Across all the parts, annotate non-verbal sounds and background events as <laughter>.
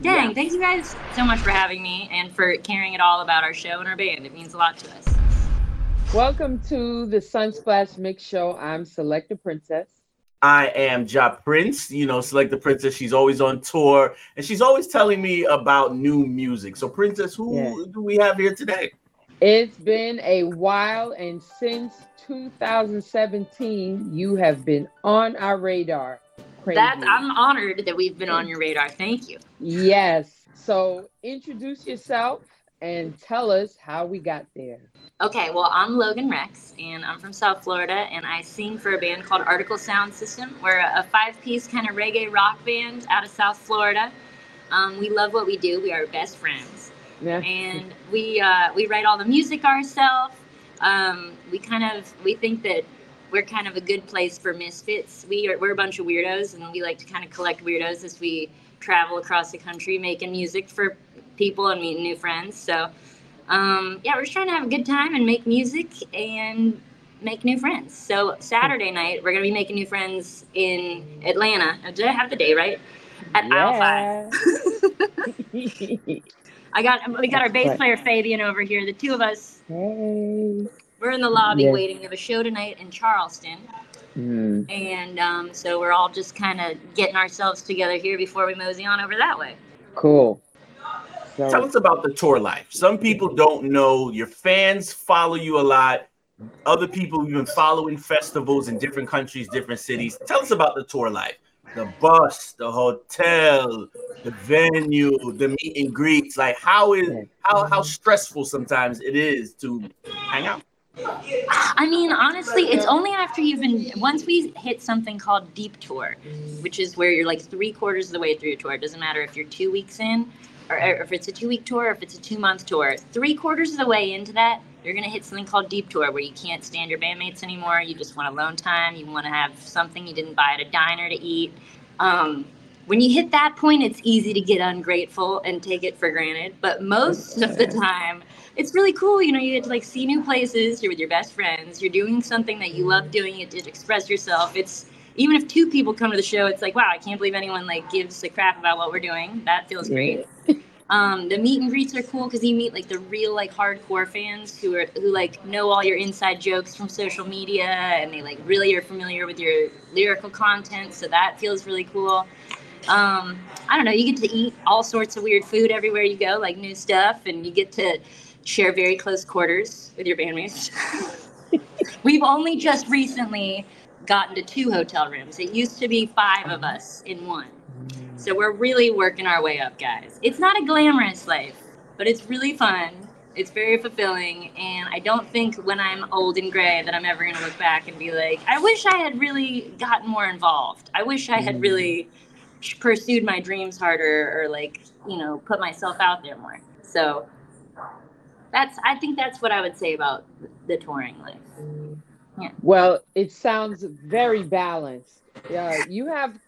Dang, thank you guys so much for having me and for caring at all about our show and our band. It means a lot to us. Welcome to the Sunsplash Mix Show. I'm Selecta Princess. I am Ja Prince, you know, Selecta Princess. She's always on tour and she's always telling me about new music. So, Princess, who Yeah. do we have here today? It's been a while, and since 2017, you have been on our radar. Crazy. That I'm honored that we've been on your radar. Thank you. yes. So introduce yourself and tell us how we got there. Okay, well, I'm Logan Rex, and I'm from South Florida, and I sing for a band called Artikal Sound System. We're a five-piece kind of reggae rock band out of South Florida. Um, we love what we do. We are best friends, Yeah. and we uh, we write all the music ourselves. Um, we kind of we think that we're kind of a good place for misfits. We are we're a bunch of weirdos, and we like to kind of collect weirdos as we travel across the country making music for people and meeting new friends. So um, yeah, we're just trying to have a good time and make music and make new friends. So Saturday night we're gonna be making new friends in Atlanta. Did I have the day right? At. Yeah. <laughs> I got we got our bass player Fabian over here. The two of us hey. We're in the lobby Yes. waiting. We have a show tonight in Charleston, Mm. and um, so we're all just kind of getting ourselves together here before we mosey on over that way. Cool. Tell us about the tour life. Some people don't know your fans follow you a lot. Other people have been following festivals in different countries, different cities. Tell us about the tour life. The bus, the hotel, the venue, the meet and greets. Like how is how how stressful sometimes it is to hang out. I mean, honestly, it's only after you've been once we hit something called deep tour, which is where you're like three quarters of the way through your tour. It doesn't matter if you're two weeks in, or, or if it's a two week tour, or if it's a two month tour. Three quarters of the way into that, you're gonna hit something called deep tour, where you can't stand your bandmates anymore. You just want alone time. You want to have something you didn't buy at a diner to eat. Um, when you hit that point, it's easy to get ungrateful and take it for granted. But most of the time, it's really cool. You know, you get to like see new places. You're with your best friends. You're doing something that you love doing. You get to express yourself. It's even if two people come to the show, it's like, wow, I can't believe anyone like gives a crap about what we're doing. That feels great. <laughs> Um, the meet and greets are cool because you meet like the real like hardcore fans who are who like know all your inside jokes from social media and they like really are familiar with your lyrical content. So that feels really cool. Um, I don't know. You get to eat all sorts of weird food everywhere you go, like new stuff, and you get to share very close quarters with your bandmates. <laughs> We've only just recently gotten to two hotel rooms. It used to be five of us in one. So we're really working our way up, guys. It's not a glamorous life, but it's really fun. It's very fulfilling, and I don't think when I'm old and gray that I'm ever gonna look back and be like, I wish I had really gotten more involved. I wish I had really mm. pursued my dreams harder, or like, you know, put myself out there more. So that's, I think that's what I would say about the touring life. well, it sounds very balanced. Yeah, you have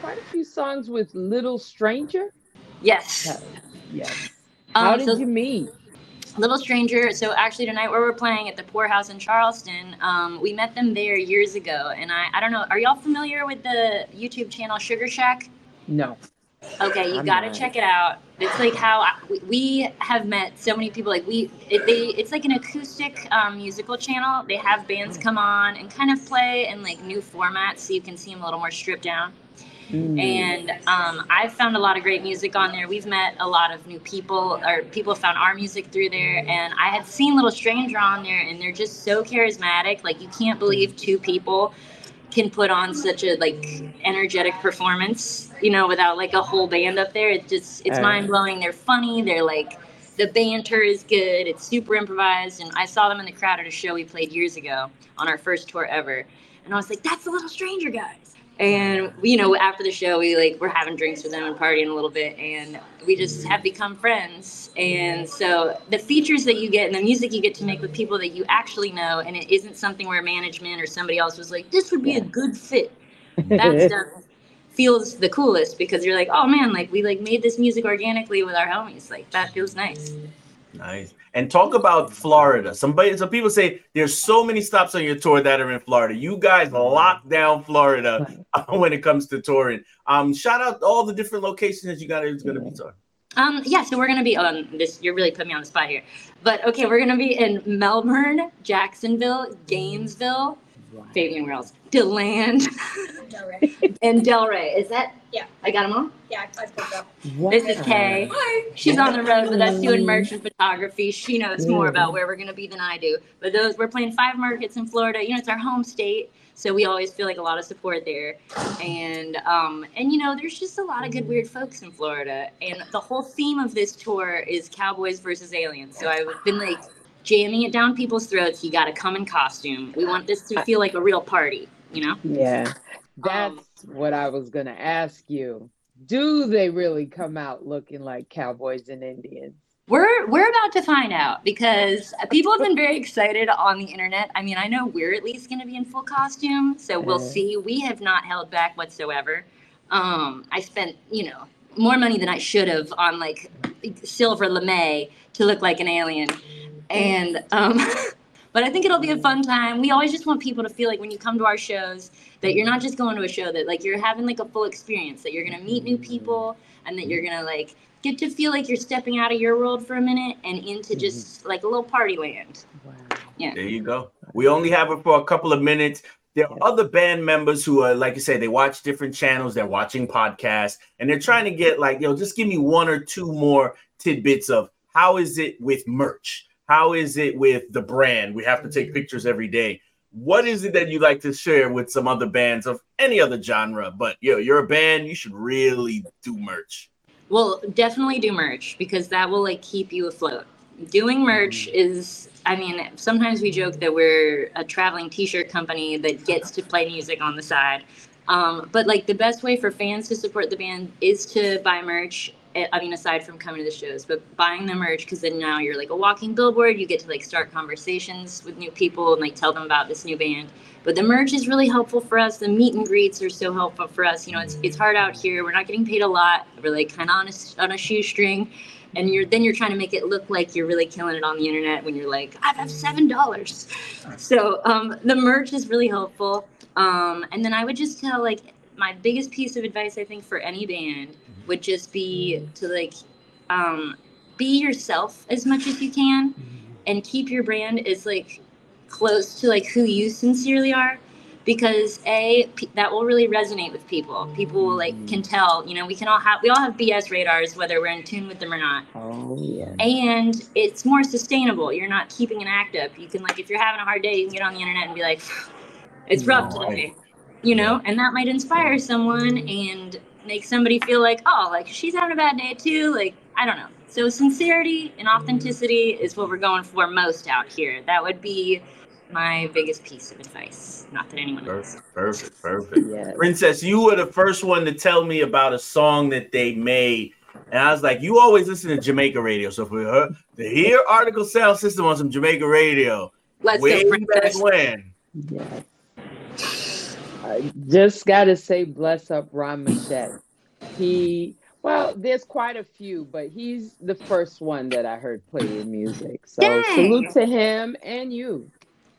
quite a few songs with Little Stranger. Yes. Yes. How Um, did so- you meet? Little Stranger. So actually tonight where we're playing at the Pour House in Charleston, um, we met them there years ago. And I, I don't know, are y'all familiar with the YouTube channel Sugar Shack? No. Okay, you I'm got to not. check it out. It's like how I, we- have met so many people. Like we, it, they, it's like an acoustic um, musical channel. They have bands come on and kind of play in like new formats, so you can see them a little more stripped down. Mm. And um, I've found a lot of great music on there. We've met a lot of new people, or people found our music through there. And I had seen Little Stranger on there, and they're just so charismatic. Like you can't believe two people can put on such a like energetic performance, you know, without like a whole band up there. It's just it's Uh. mind blowing. They're funny. They're like the banter is good. It's super improvised. And I saw them in the crowd at a show we played years ago on our first tour ever. And I was like, that's the Little Stranger guys. And you know, after the show, we like we're having drinks with them and partying a little bit, and we just have become friends. And so the features that you get and the music you get to make with people that you actually know, and it isn't something where management or somebody else was like, "This would be a good fit." <laughs> That stuff feels the coolest because you're like, "Oh man, like we like made this music organically with our homies. Like that feels nice." Nice. And talk about Florida. Somebody, some people say there's so many stops on your tour that are in Florida. You guys lock down Florida <laughs> when it comes to touring. Um, shout out all the different locations that you guys are going to be touring. Um, yeah, so we're gonna be on this. You're really putting me on the spot here, but okay, we're gonna be in Melbourne, Jacksonville, Gainesville, Fabian Wells, Deland, Delray. <laughs> and Delray. Is that? Yeah. I got them all. Yeah, I spoke up. This is Kay. Hi. She's on the road with us doing merch and photography. She knows more about where we're gonna be than I do. But those we're playing five markets in Florida. You know, it's our home state, so we always feel like a lot of support there. And um, and you know, there's just a lot of good weird folks in Florida. And the whole theme of this tour is cowboys versus aliens. So I've been like jamming it down people's throats. You got to come in costume. We want this to feel like a real party. You know. Yeah. That's Um, what I was going to ask you. Do they really come out looking like cowboys and Indians? We're we're about to find out because people have been very <laughs> excited on the internet. I mean, I know we're at least going to be in full costume, so we'll see. We have not held back whatsoever. Um, I spent, you know, more money than I should have on like silver lame to look like an alien, and um, <laughs> but I think it'll be a fun time. We always just want people to feel like when you come to our shows that you're not just going to a show that like you're having like a full experience that you're going to meet new people and that you're going to like get to feel like you're stepping out of your world for a minute and into just like a little party land. Wow. Yeah. There you go. We only have it for a couple of minutes. There are other band members who are, like I say, they watch different channels, they're watching podcasts, and they're trying to get like, you know, just give me one or two more tidbits of how is it with merch? How is it with the brand? We have to take pictures every day. What is it that you like to share with some other bands of any other genre? But yo, you're a band, you should really do merch. Well, definitely do merch because that will like keep you afloat. Doing merch is I mean, sometimes we joke that we're a traveling t-shirt company that gets to play music on the side. Um, but like the best way for fans to support the band is to buy merch. Eh, I mean, aside from coming to the shows, but buying the merch because then now you're like a walking billboard. You get to like start conversations with new people and like tell them about this new band. But the merch is really helpful for us. The meet and greets are so helpful for us. You know, it's it's hard out here. We're not getting paid a lot. We're like kind of on a on a shoestring, and you're then you're trying to make it look like you're really killing it on the internet when you're like, I have seven dollars. So um, the merch is really helpful. Um, and then I would just tell like my biggest piece of advice I think for any band mm-hmm. would just be mm-hmm. to like um, be yourself as much as you can mm-hmm. and keep your brand as like close to like who you sincerely are because a p- that will really resonate with people. People will like can tell you know we can all have we all have bs radars whether we're in tune with them or not. Oh, yeah. and it's more sustainable. You're not keeping an act up. You can like if you're having a hard day you can get on the internet and be like it's rough Right. today you know and that might inspire someone mm-hmm. and make somebody feel like oh like she's having a bad day too like i don't know so sincerity and mm-hmm. authenticity is what we're going for most out here that would be my biggest piece of advice not that anyone else Perfect, perfect, perfect. Yes. Princess, you were the first one to tell me about a song that they made. And I was like, you always listen to Jamaica radio. So for her to hear Artikal Sound System on some Jamaica radio, let's way go back when. Yes. I just got to say, bless up Ron Muschette. He, well, there's quite a few, but he's the first one that I heard playing music. So Dang. salute to him and you.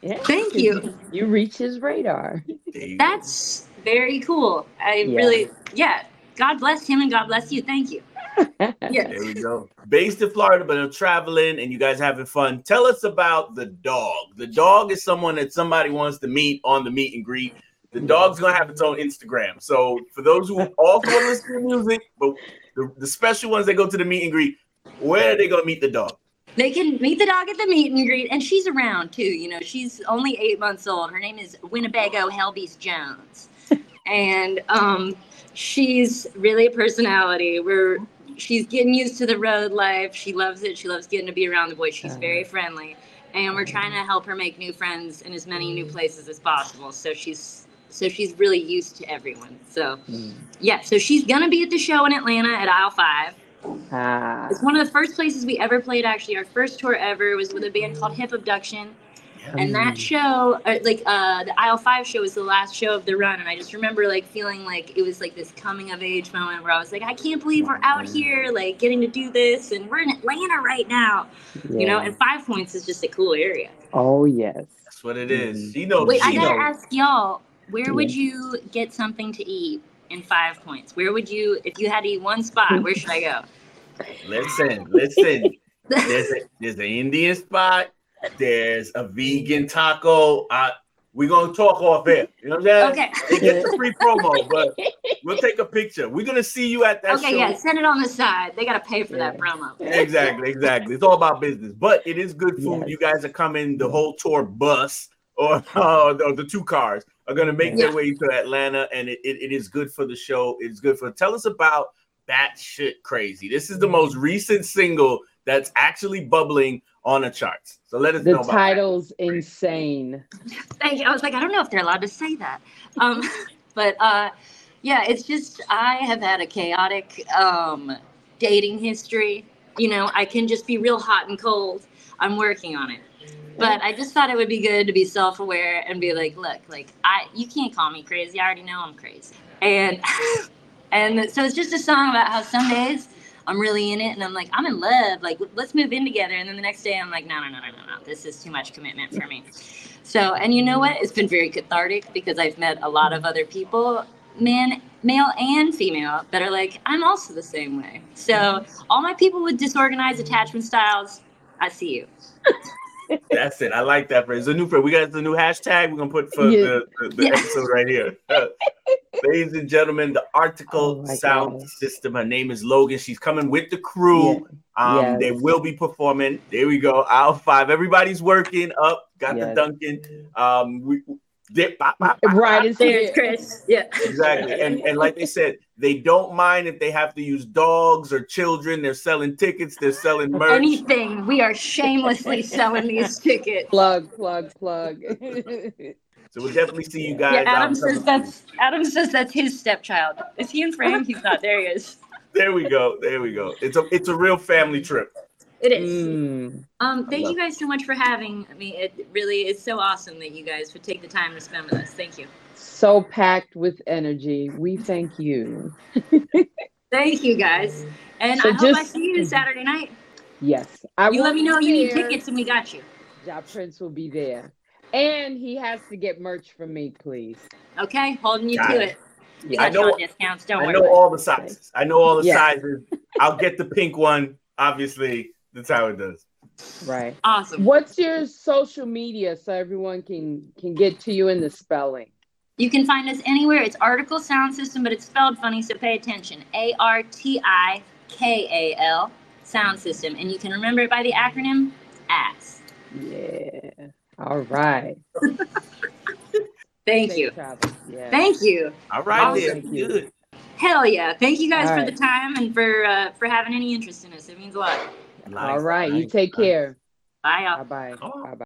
Yeah, Thank 'cause you. You reach his radar. There you go. that's very cool i Yeah. really yeah god bless him and god bless you thank you <laughs> yeah There we go. Based in Florida, but I'm traveling and you guys having fun. Tell us about the dog. The dog is someone that somebody wants to meet on the meet and greet. The dog's gonna have its own Instagram. So for those who also want to listen to music, but the, the special ones that go to the meet and greet, where are they gonna meet the dog? They can meet the dog at the meet and greet, and she's around too. You know, she's only eight months old. Her name is Winnebago Helbeast Jones, <laughs> and um, she's really a personality. We're she's getting used to the road life. She loves it. She loves getting to be around the boys. She's very friendly, and we're trying to help her make new friends in as many new places as possible. So she's so she's really used to everyone. So Mm. yeah, so she's gonna be at the show in Atlanta at aisle five. Ah, It's one of the first places we ever played. Actually, our first tour ever was with a band called Hip Abduction, And that Mm. show, uh, like uh, the aisle five show, was the last show of the run, and I just remember like feeling like it was like this coming of age moment where I was like, I can't believe we're out here, like getting to do this, and we're in Atlanta right now, you know. And Five Points is just a cool area. Oh yes. That's what it is. Mhm. She knows. Wait, I gotta knows. ask y'all, where would you get something to eat in Five Points? Where would you, if you had to eat one spot, where should I go? Listen, listen. There's a, there's an Indian spot. There's a vegan taco. Uh, we're gonna talk off air. You know what I'm saying? okay. It gets a free promo, but we'll take a picture. We're gonna see you at that Okay, show. yeah, send it on the side. They gotta pay for that promo. Exactly, exactly. It's all about business, but it is good food. Yes. You guys are coming. The whole tour bus or <laughs> uh, the, the two cars are gonna make Yeah. their way to Atlanta, and it, it, it is good for the show. It's good for. Tell us about Batshit Crazy. This is the most recent single that's actually bubbling on the charts. So let us The know. about title's insane. Thank you. I was like, I don't know if they're allowed to say that. Um, <laughs> but uh, yeah, it's just I have had a chaotic um, dating history. You know, I can just be real hot and cold. I'm working on it. But I just thought it would be good to be self-aware and be like, look, like I, you can't call me crazy. I already know I'm crazy. And <laughs> and so it's just a song about how some days I'm really in it and I'm like, I'm in love. Like, let's move in together. And then the next day I'm like, no, no, no, no, no, no. This is too much commitment for me. So, and you know what? It's been very cathartic because I've met a lot of other people, men, male and female, that are like, I'm also the same way. So, all my people with disorganized attachment styles, I see you. <laughs> that. That's it. I like that phrase. The new phrase. We got the new hashtag. We're gonna put for Yeah. the, the, the Yeah. episode right here. <laughs> Ladies and gentlemen, the Artikal Oh Sound God. System. Her name is Logan. She's coming with the crew. Um, Yes. They will be performing. There we go. Aisle five. Everybody's working up. Got the Duncan. Um, we, dip, bop, bop, bop, Right, bop. it's There's here. Chris. Yeah. Exactly. And and like they said, they don't mind if they have to use dogs or children. They're selling tickets. They're selling merch. Anything. We are shamelessly <laughs> selling these tickets. Plug, plug, plug. <laughs> <laughs> So we'll definitely see you guys. Yeah, Adam says that's Adam says that's his stepchild. Is he in frame? He's not. There he is. There we go. There we go. It's a it's a real family trip. It is. Mm. Um, thank you guys so much for having me. It really is so awesome that you guys would take the time to spend with us. Thank you. So packed with energy. We thank you. <laughs> Thank you guys. And So I hope I see you Saturday night. Yes. I You let me know be you need tickets and we got you. Ja Prince will be there. And he has to get merch from me, please. Okay, holding you Got to it. it. We I know- discounts. Don't I worry. know all the sizes. I know all the Yeah. sizes. I'll get the pink one. Obviously, that's how it does. Right. Awesome. What's your social media so everyone can can get to you in the spelling? You can find us anywhere. It's Artikal Sound System, but it's spelled funny, so pay attention. A R T I K A L Sound System, and you can remember it by the acronym ASS. Yeah. All right. <laughs> Thank Safe you. travels. Yeah. Thank you. All right, Awesome. there. Thank you. Good. Hell yeah! Thank you guys All for right. the time and for uh, for having any interest in us. It means a lot. All right. Nice. You take nice. care. Bye, y'all. Bye bye. Oh. Bye bye.